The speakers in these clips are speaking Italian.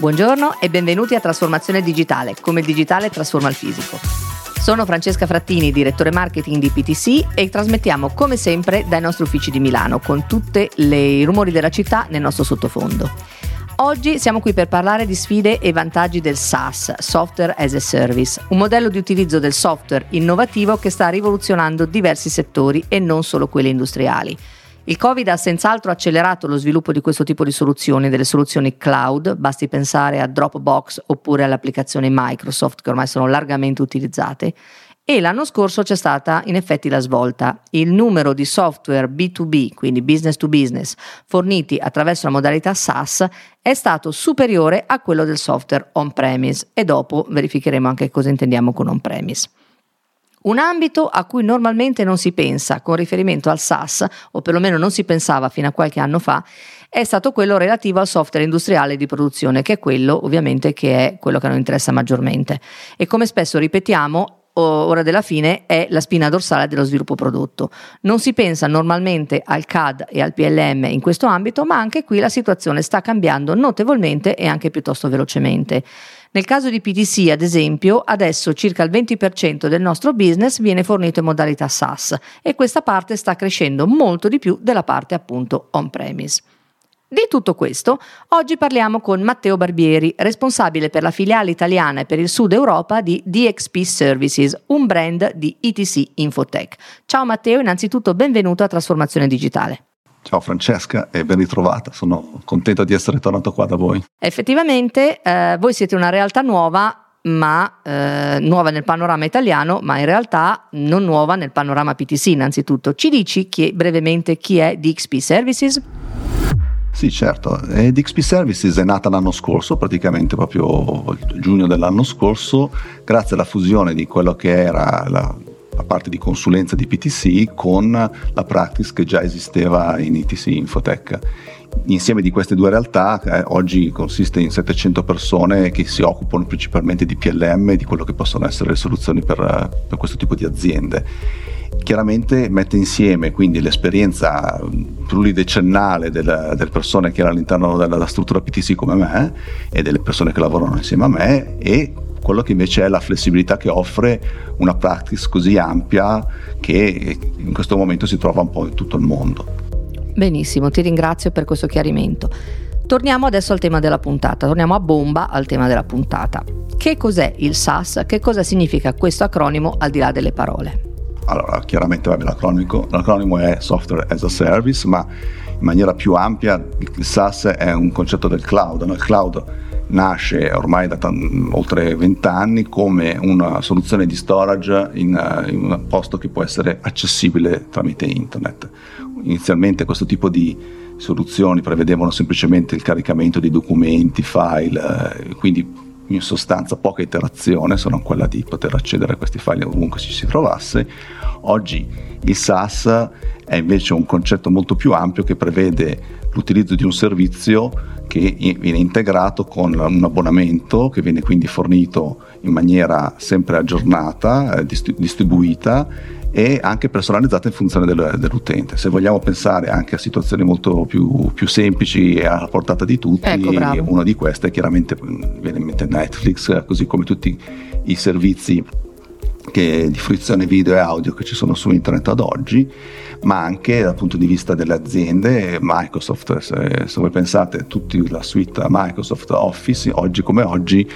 Buongiorno e benvenuti a Trasformazione Digitale, come il digitale trasforma il fisico. Sono Francesca Frattini, direttore marketing di PTC e trasmettiamo come sempre dai nostri uffici di Milano con tutti i rumori della città nel nostro sottofondo. Oggi siamo qui per parlare di sfide e vantaggi del SaaS, Software as a Service, un modello di utilizzo del software innovativo che sta rivoluzionando diversi settori e non solo quelli industriali. Il Covid ha senz'altro accelerato lo sviluppo di questo tipo di soluzioni, delle soluzioni cloud, basti pensare a Dropbox oppure alle applicazioni Microsoft che ormai sono largamente utilizzate. E l'anno scorso c'è stata in effetti la svolta. Il numero di software B2B, quindi business to business, forniti attraverso la modalità SaaS è stato superiore a quello del software on-premise e dopo verificheremo anche cosa intendiamo con on-premise. Un ambito a cui normalmente non si pensa con riferimento al SaaS, o perlomeno non si pensava fino a qualche anno fa, è stato quello relativo al software industriale di produzione, che è quello ovviamente che è quello che a noi interessa maggiormente. E come spesso ripetiamo, ora della fine è la spina dorsale dello sviluppo prodotto. Non si pensa normalmente al CAD e al PLM in questo ambito, ma anche qui la situazione sta cambiando notevolmente e anche piuttosto velocemente. Nel caso di PTC, ad esempio, adesso circa il 20% del nostro business viene fornito in modalità SaaS e questa parte sta crescendo molto di più della parte appunto on-premise. Di tutto questo, oggi parliamo con Matteo Barbieri, responsabile per la filiale italiana e per il Sud Europa di DXP Services, un brand di ETC Infotech. Ciao Matteo, innanzitutto benvenuto a Trasformazione Digitale. Ciao Francesca e ben ritrovata, sono contento di essere tornato qua da voi. Effettivamente eh, voi siete una realtà nuova, ma eh, nuova nel panorama italiano, ma in realtà non nuova nel panorama PTC innanzitutto. Ci dici chi, brevemente chi è DXP Services? Sì, certo. E DXP Services è nata l'anno scorso, praticamente proprio giugno dell'anno scorso, grazie alla fusione di quello che era la la parte di consulenza di PTC con la practice che già esisteva in ITC Infotech. Insieme di queste due realtà eh, oggi consiste in 700 persone che si occupano principalmente di PLM e di quello che possono essere le soluzioni per, per questo tipo di aziende chiaramente mette insieme quindi l'esperienza pluridecennale delle, delle persone che erano all'interno della, della, struttura PTC come me e delle persone che lavorano insieme a me e quello che invece è la flessibilità che offre una practice così ampia che in questo momento si trova un po' in tutto il mondo. Benissimo, ti ringrazio per questo chiarimento. Torniamo adesso al tema della puntata, torniamo a bomba al tema della puntata. Che cos'è il SaaS? Che cosa significa questo acronimo al di là delle parole? Allora, chiaramente vabbè, l'acronimo, l'acronimo è Software as a Service, ma in maniera più ampia il SaaS è un concetto del cloud. No? Il cloud nasce ormai da t- oltre vent'anni come una soluzione di storage in, uh, in, un posto che può essere accessibile tramite internet. Inizialmente questo tipo di soluzioni prevedevano semplicemente il caricamento di documenti, file, uh, quindi in sostanza poca iterazione, se non quella di poter accedere a questi file ovunque ci si trovasse. Oggi il SaaS è invece un concetto molto più ampio che prevede l'utilizzo di un servizio che viene integrato con un abbonamento che viene quindi fornito in maniera sempre aggiornata, eh, distribuita e anche personalizzata in funzione del, dell'utente. Se vogliamo pensare anche a situazioni molto più, più semplici e alla portata di tutti, ecco, una di queste chiaramente viene in mente Netflix, così come tutti i servizi che, di fruizione video e audio che ci sono su internet ad oggi ma anche dal punto di vista delle aziende, Microsoft, se, se voi pensate tutta la suite Microsoft Office, oggi come oggi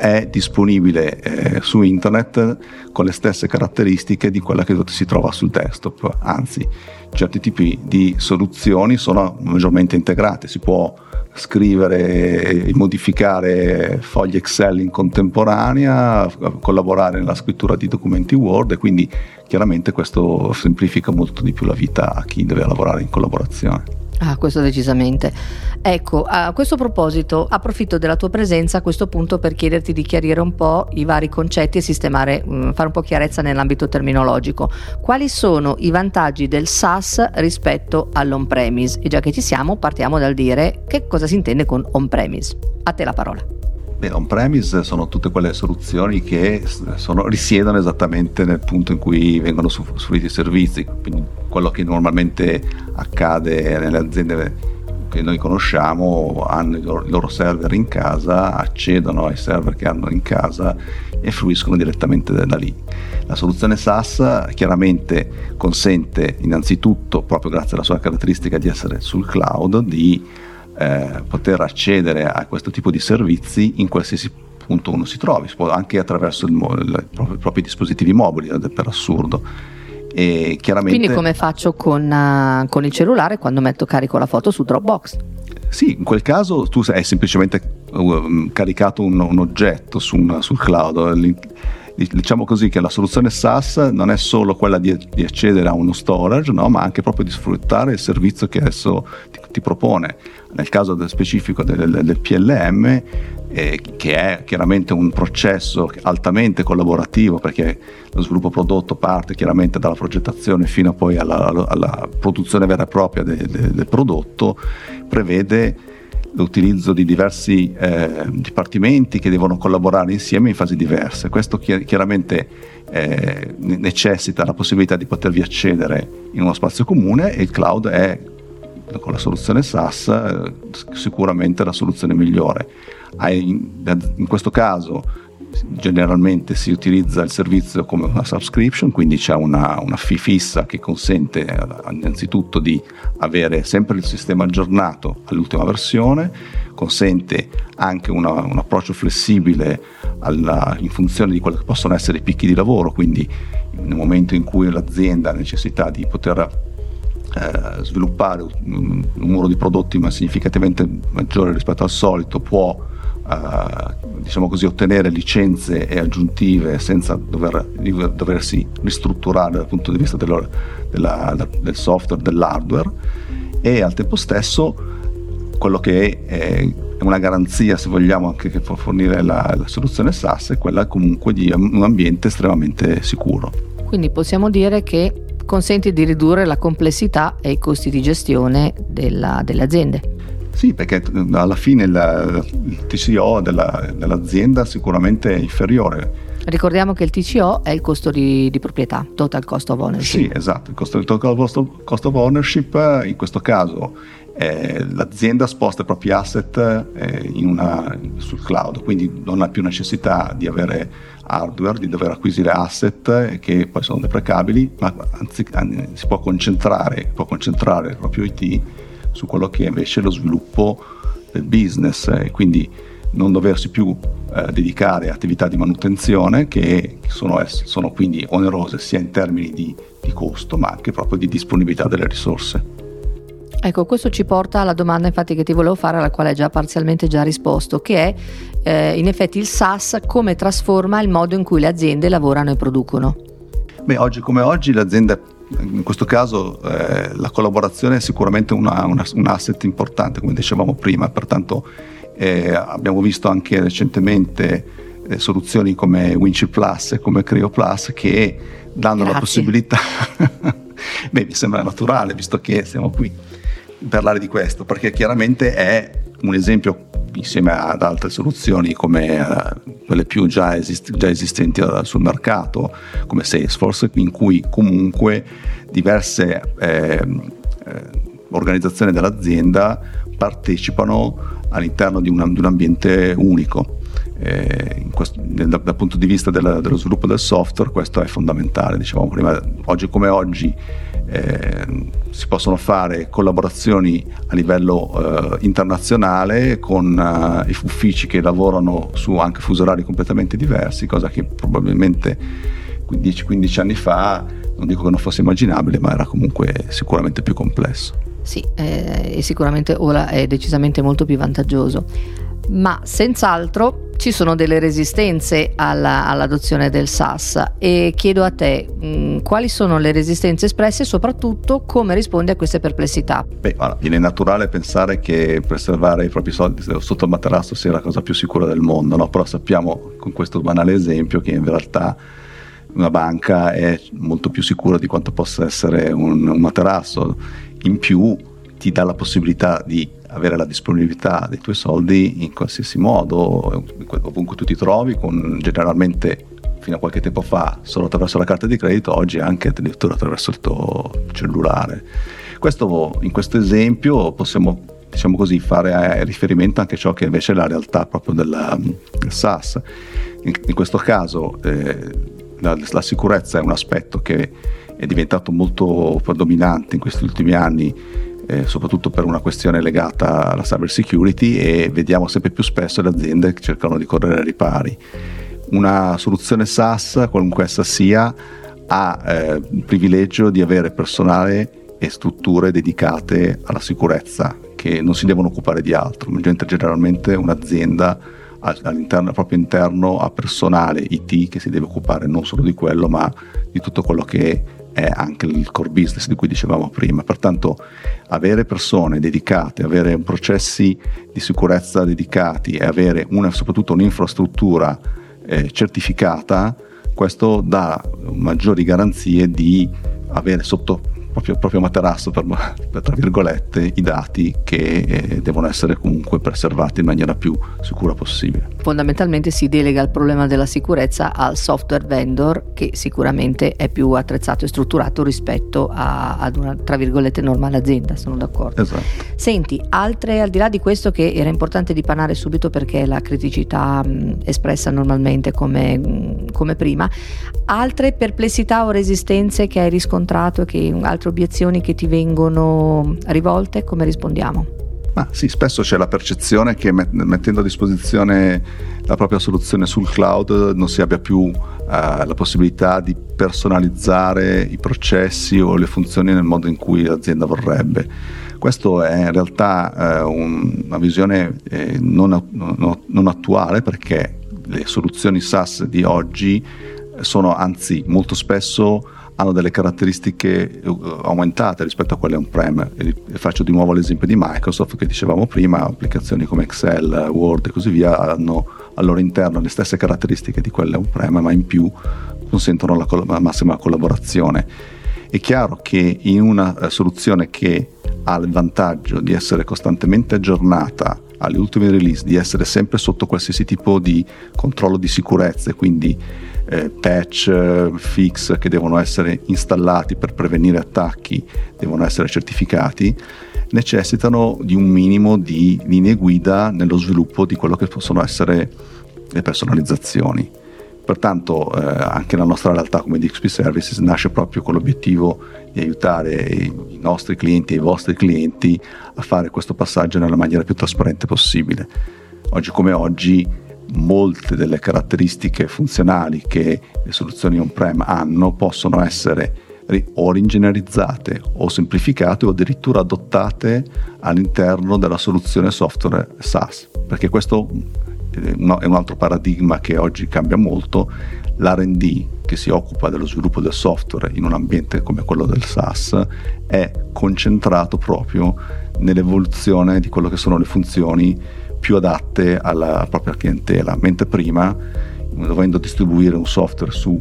è disponibile eh, su internet con le stesse caratteristiche di quella che si trova sul desktop, anzi certi tipi di soluzioni sono maggiormente integrate, si può scrivere e modificare fogli Excel in contemporanea, collaborare nella scrittura di documenti Word e quindi chiaramente questo semplifica molto di più la vita a chi deve lavorare in collaborazione. Ah, questo decisamente. Ecco, a questo proposito approfitto della tua presenza a questo punto per chiederti di chiarire un po' i vari concetti e sistemare, mm, fare un po' chiarezza nell'ambito terminologico. Quali sono i vantaggi del SaaS rispetto all'on-premise? E già che ci siamo, partiamo dal dire che cosa si intende con on-premise. A te la parola. Beh, on-premise sono tutte quelle soluzioni che sono, risiedono esattamente nel punto in cui vengono usufruiti i servizi, quindi quello che normalmente accade nelle aziende che noi conosciamo hanno i loro, i loro server in casa, accedono ai server che hanno in casa e fruiscono direttamente da lì. La soluzione SaaS chiaramente consente innanzitutto, proprio grazie alla sua caratteristica di essere sul cloud, di eh, poter accedere a questo tipo di servizi in qualsiasi punto uno si trovi, anche attraverso il, il, i propri dispositivi mobili, per assurdo. E chiaramente, Quindi come faccio con, uh, con il cellulare quando metto carico la foto su Dropbox? Sì, in quel caso tu hai semplicemente uh, caricato un, un oggetto su una, sul cloud. Diciamo così che la soluzione SaaS non è solo quella di, di accedere a uno storage, no? ma anche proprio di sfruttare il servizio che adesso ti, ti propone. Nel caso del specifico del, del PLM, eh, che è chiaramente un processo altamente collaborativo perché lo sviluppo prodotto parte chiaramente dalla progettazione fino poi alla, alla produzione vera e propria de, de, del prodotto, prevede l'utilizzo di diversi eh, dipartimenti che devono collaborare insieme in fasi diverse. Questo chiaramente eh, necessita la possibilità di potervi accedere in uno spazio comune e il cloud è con la soluzione SaaS eh, sicuramente la soluzione migliore. In questo caso generalmente si utilizza il servizio come una subscription, quindi c'è una, una fee fissa che consente eh, innanzitutto di avere sempre il sistema aggiornato all'ultima versione, consente anche una, un approccio flessibile alla, in funzione di quelli che possono essere i picchi di lavoro, quindi nel momento in cui l'azienda ha necessità di poter eh, sviluppare un numero di prodotti ma significativamente maggiore rispetto al solito può eh, diciamo così, ottenere licenze aggiuntive senza dover, doversi ristrutturare dal punto di vista dello, della, del software, dell'hardware e al tempo stesso quello che è, è una garanzia se vogliamo anche che può fornire la, la soluzione SaaS è quella comunque di un ambiente estremamente sicuro. Quindi possiamo dire che consente di ridurre la complessità e i costi di gestione della, delle aziende. Sì, perché alla fine il, il TCO della, dell'azienda sicuramente è inferiore. Ricordiamo che il TCO è il costo di, di proprietà, Total Cost of Ownership. Sì, esatto, il costo, il total cost of ownership in questo caso eh, l'azienda sposta i propri asset eh, una, sul cloud, quindi non ha più necessità di avere hardware, di dover acquisire asset che poi sono deprecabili, ma anzi, si può concentrare, può concentrare il proprio IT su quello che è invece lo sviluppo del business e quindi non doversi più eh, dedicare a attività di manutenzione che sono, sono, quindi onerose sia in termini di, di costo ma anche proprio di disponibilità delle risorse. Ecco, questo ci porta alla domanda infatti che ti volevo fare, alla quale hai già parzialmente già risposto, che è eh, in effetti il SaaS come trasforma il modo in cui le aziende lavorano e producono. Beh, oggi come oggi le aziende in questo caso eh, la collaborazione è sicuramente una, una, un asset importante, come dicevamo prima, pertanto eh, abbiamo visto anche recentemente eh, soluzioni come Winchi Plus e come Creo Plus che danno Grazie. la possibilità, beh mi sembra naturale visto che siamo qui parlare di questo, perché chiaramente è un esempio insieme ad altre soluzioni come uh, quelle più già, esist- già esistenti uh, sul mercato, come Salesforce, in cui comunque diverse eh, eh, organizzazioni dell'azienda partecipano all'interno di un, di un ambiente unico. Eh, questo, dal, dal, punto di vista della, dello sviluppo del software questo è fondamentale, diciamo prima, oggi come oggi eh, si possono fare collaborazioni a livello eh, internazionale con eh, uffici che lavorano su anche fusi orari completamente diversi, cosa che probabilmente 10-15 anni fa non dico che non fosse immaginabile, ma era comunque sicuramente più complesso. Sì, eh, e sicuramente ora è decisamente molto più vantaggioso, ma senz'altro ci sono delle resistenze alla, all'adozione del SAS e chiedo a te mh, mm, quali sono le resistenze espresse e soprattutto come rispondi a queste perplessità. Beh, allora, viene naturale pensare che preservare i propri soldi sotto il materasso sia la cosa più sicura del mondo, no? però sappiamo con questo banale esempio che in realtà una banca è molto più sicura di quanto possa essere un, un materasso. In più ti dà la possibilità di avere la disponibilità dei tuoi soldi in qualsiasi modo, ovunque tu ti trovi, con generalmente fino a qualche tempo fa solo attraverso la carta di credito, oggi anche addirittura attraverso il tuo cellulare. Questo, in questo esempio possiamo diciamo così, fare eh, riferimento anche a ciò che invece è la realtà proprio del, del SaaS. In, in, questo caso eh, la, la, sicurezza è un aspetto che è diventato molto predominante in questi ultimi anni, eh, soprattutto per una questione legata alla cyber security e vediamo sempre più spesso le aziende che cercano di correre ai ripari. Una soluzione SaaS, qualunque essa sia, ha eh, il privilegio di avere personale e strutture dedicate alla sicurezza che non si devono occupare di altro, generalmente un'azienda all'interno, al proprio interno ha personale IT che si deve occupare non solo di quello ma di tutto quello che è anche il core business di cui dicevamo prima. Pertanto avere persone dedicate, avere processi di sicurezza dedicati e avere una, soprattutto un'infrastruttura eh, certificata, questo dà maggiori garanzie di avere sotto proprio, proprio materasso per, tra virgolette i dati che eh, devono essere comunque preservati in maniera più sicura possibile. Fondamentalmente si delega il problema della sicurezza al software vendor che sicuramente è più attrezzato e strutturato rispetto a, ad una tra virgolette normale azienda, sono d'accordo. Esatto. Senti, altre al di là di questo che era importante di panare subito perché la criticità mh, espressa normalmente come, mh, come prima, altre perplessità o resistenze che hai riscontrato che altre obiezioni che ti vengono rivolte, come rispondiamo? Ah, sì, spesso c'è la percezione che mettendo a disposizione la propria soluzione sul cloud non si abbia più uh, la possibilità di personalizzare i processi o le funzioni nel modo in cui l'azienda vorrebbe. Questo è in realtà uh, un, una visione eh, non, non, non attuale perché le soluzioni SaaS di oggi sono anzi molto spesso hanno delle caratteristiche uh, aumentate rispetto a quelle on-prem. E faccio di nuovo l'esempio di Microsoft che dicevamo prima, applicazioni come Excel, Word e così via hanno al loro interno le stesse caratteristiche di quelle on-prem, ma in più consentono la, coll- la massima collaborazione. È chiaro che in una uh, soluzione che ha il vantaggio di essere costantemente aggiornata alle ultime release, di essere sempre sotto qualsiasi tipo di controllo di sicurezza quindi eh, patch, fix che devono essere installati per prevenire attacchi, devono essere certificati, necessitano di un minimo di linee guida nello sviluppo di quello che possono essere le personalizzazioni. Pertanto eh, anche la nostra realtà come DXP Services nasce proprio con l'obiettivo di aiutare i nostri clienti e i vostri clienti a fare questo passaggio nella maniera più trasparente possibile. Oggi come oggi molte delle caratteristiche funzionali che le soluzioni on-prem hanno possono essere o ringegnerizzate o semplificate o addirittura adottate all'interno della soluzione software SaaS, perché questo è un altro paradigma che oggi cambia molto. L'RD che si occupa dello sviluppo del software in un ambiente come quello del SaaS è concentrato proprio nell'evoluzione di quello che sono le funzioni più adatte alla propria clientela, mentre prima dovendo distribuire un software su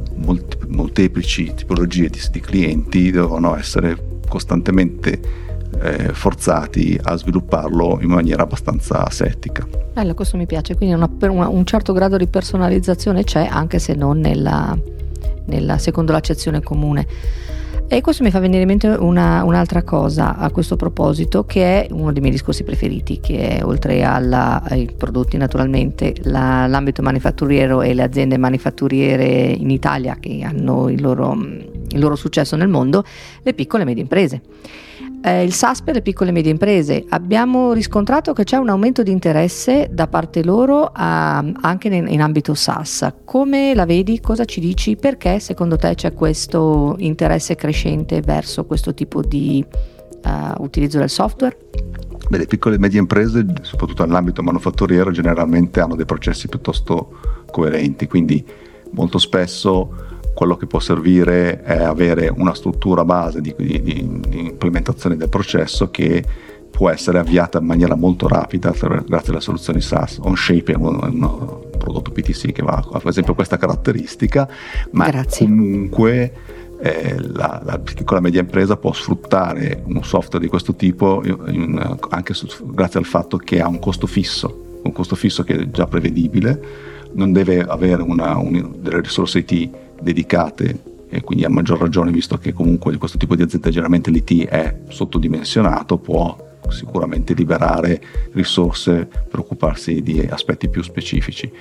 molteplici tipologie di, di clienti dovevano essere costantemente eh, forzati a svilupparlo in maniera abbastanza asettica. Bello, questo mi piace, quindi una, una, un certo grado di personalizzazione c'è anche se non nella, nella secondo l'accezione comune. E questo mi fa venire in mente una, un'altra cosa a questo proposito, che è uno dei miei discorsi preferiti, che è oltre alla, ai prodotti naturalmente, la, l'ambito manifatturiero e le aziende manifatturiere in Italia che hanno il loro, il loro successo nel mondo, le piccole e medie imprese eh, il SAS per le piccole e medie imprese. Abbiamo riscontrato che c'è un aumento di interesse da parte loro a, anche in, in, ambito SAS. Come la vedi? Cosa ci dici? Perché secondo te c'è questo interesse crescente verso questo tipo di uh, utilizzo del software? Beh, le piccole e medie imprese, soprattutto nell'ambito manufatturiero, generalmente hanno dei processi piuttosto coerenti, quindi molto spesso quello che può servire è avere una struttura base di, di, di implementazione del processo che può essere avviata in maniera molto rapida grazie alle soluzioni SaaS. OnShape è un, prodotto PTC che ha per esempio questa caratteristica, ma grazie. comunque eh, la, la, piccola e media impresa può sfruttare un software di questo tipo in, anche su, grazie al fatto che ha un costo fisso, un costo fisso che è già prevedibile, non deve avere una, un, delle risorse IT dedicate e quindi a maggior ragione visto che comunque questo tipo di azienda generalmente l'IT è sottodimensionato può sicuramente liberare risorse per occuparsi di aspetti più specifici.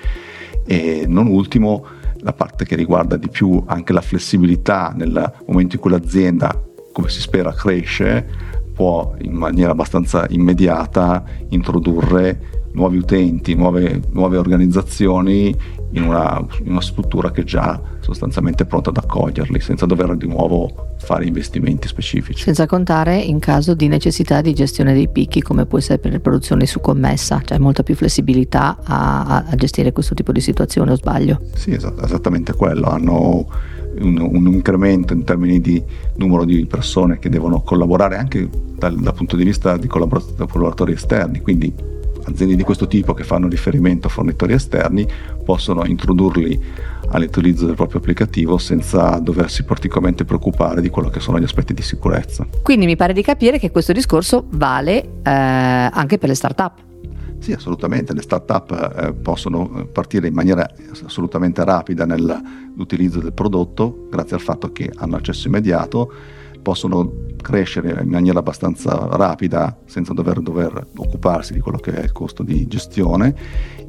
E non ultimo la parte che riguarda di più anche la flessibilità nel momento in cui l'azienda, come si spera, cresce, può in maniera abbastanza immediata introdurre nuovi utenti, nuove, nuove organizzazioni in una, in una, struttura che è già sostanzialmente pronta ad accoglierli, senza dover di nuovo fare investimenti specifici. Senza contare in caso di necessità di gestione dei picchi, come può essere per le produzioni su commessa, cioè molta più flessibilità a, a gestire questo tipo di situazione, o sbaglio? Sì, esatto, esattamente quello. Hanno un, un, incremento in termini di numero di persone che devono collaborare anche dal, dal punto di vista di collaboratori esterni, quindi aziende di questo tipo che fanno riferimento a fornitori esterni possono introdurli all'utilizzo del proprio applicativo senza doversi particolarmente preoccupare di quello che sono gli aspetti di sicurezza. Quindi mi pare di capire che questo discorso vale eh, anche per le start-up. Sì, assolutamente, le start-up eh, possono partire in maniera assolutamente rapida nell'utilizzo del prodotto grazie al fatto che hanno accesso immediato possono crescere in maniera abbastanza rapida senza dover, dover, occuparsi di quello che è il costo di gestione.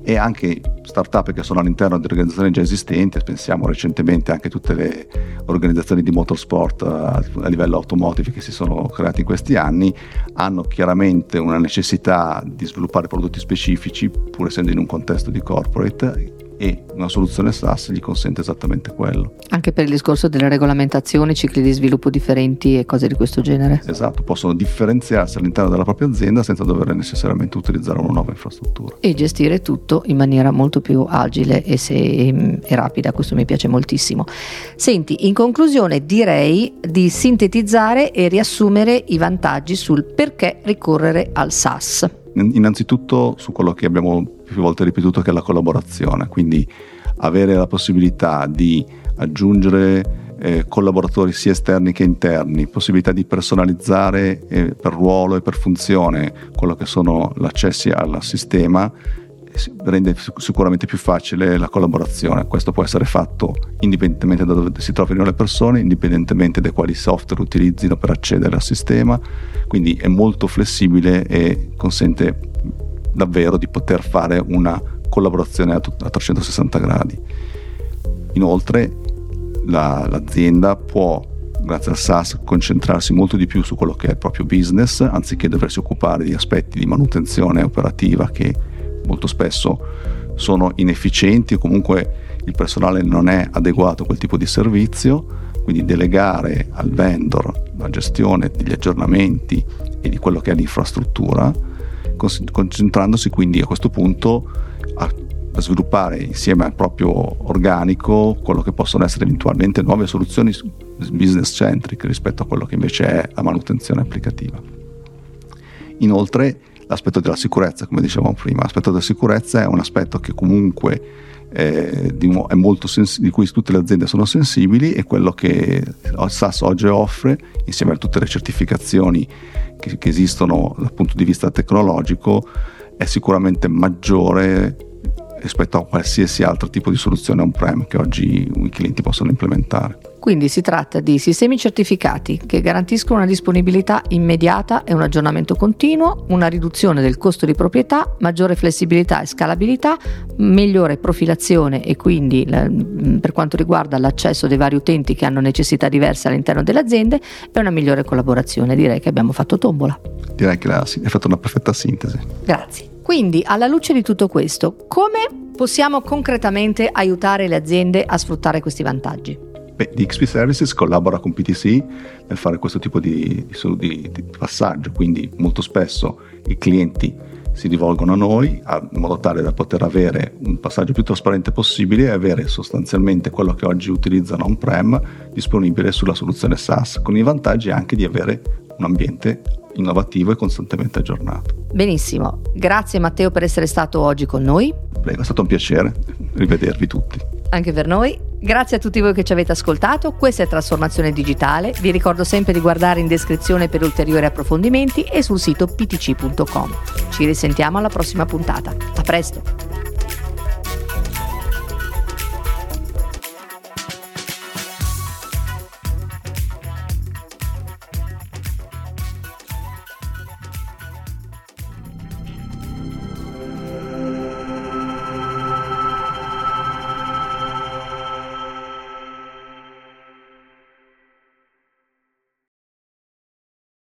E anche start-up che sono all'interno di organizzazioni già esistenti, pensiamo recentemente anche a tutte le organizzazioni di motorsport a, a livello automotive che si sono create in questi anni, hanno chiaramente una necessità di sviluppare prodotti specifici pur essendo in un contesto di corporate e una soluzione SaaS gli consente esattamente quello. Anche per il discorso delle regolamentazioni, cicli di sviluppo differenti e cose di questo genere. Esatto, possono differenziarsi all'interno della propria azienda senza dover necessariamente utilizzare una nuova infrastruttura. E gestire tutto in maniera molto più agile e, se, e rapida, questo mi piace moltissimo. Senti, in conclusione direi di sintetizzare e riassumere i vantaggi sul perché ricorrere al SaaS. Innanzitutto su quello che abbiamo più volte ripetuto che è la collaborazione, quindi avere la possibilità di aggiungere eh, collaboratori sia esterni che interni, possibilità di personalizzare eh, per ruolo e per funzione quello che sono gli accessi al sistema rende sicuramente più facile la collaborazione. Questo può essere fatto indipendentemente da dove si trovino le persone, indipendentemente da quali software utilizzino per accedere al sistema, quindi è molto flessibile e consente davvero di poter fare una collaborazione a, a 360 gradi. Inoltre la, l'azienda può, grazie al SaaS, concentrarsi molto di più su quello che è il proprio business, anziché doversi occupare di aspetti di manutenzione operativa che molto spesso sono inefficienti o comunque il personale non è adeguato a quel tipo di servizio, quindi delegare al vendor la gestione degli aggiornamenti e di quello che è l'infrastruttura concentrandosi quindi a questo punto a, sviluppare insieme al proprio organico quello che possono essere eventualmente nuove soluzioni business centric rispetto a quello che invece è la manutenzione applicativa. Inoltre l'aspetto della sicurezza, come dicevamo prima, l'aspetto della sicurezza è un aspetto che comunque eh, di, sens- di, cui tutte le aziende sono sensibili e quello che SAS oggi offre, insieme a tutte le certificazioni che, che esistono dal punto di vista tecnologico, è sicuramente maggiore rispetto a qualsiasi altro tipo di soluzione on-prem che oggi i clienti possono implementare. Quindi si tratta di sistemi certificati che garantiscono una disponibilità immediata e un aggiornamento continuo, una riduzione del costo di proprietà, maggiore flessibilità e scalabilità, migliore profilazione e quindi per quanto riguarda l'accesso dei vari utenti che hanno necessità diverse all'interno delle aziende e una migliore collaborazione. Direi che abbiamo fatto tombola. Direi che hai fatto una perfetta sintesi. Grazie. Quindi, alla luce di tutto questo, come possiamo concretamente aiutare le aziende a sfruttare questi vantaggi? Beh, DXP Services collabora con PTC nel fare questo tipo di, di, di passaggio, quindi molto spesso i clienti si rivolgono a noi in modo tale da poter avere un passaggio più trasparente possibile e avere sostanzialmente quello che oggi utilizzano on-prem disponibile sulla soluzione SaaS, con i vantaggi anche di avere un ambiente innovativo e costantemente aggiornato. Benissimo, grazie Matteo per essere stato oggi con noi. Prego, è stato un piacere rivedervi tutti. Anche per noi. Grazie a tutti voi che ci avete ascoltato, questa è Trasformazione Digitale, vi ricordo sempre di guardare in descrizione per ulteriori approfondimenti e sul sito ptc.com. Ci risentiamo alla prossima puntata. A presto!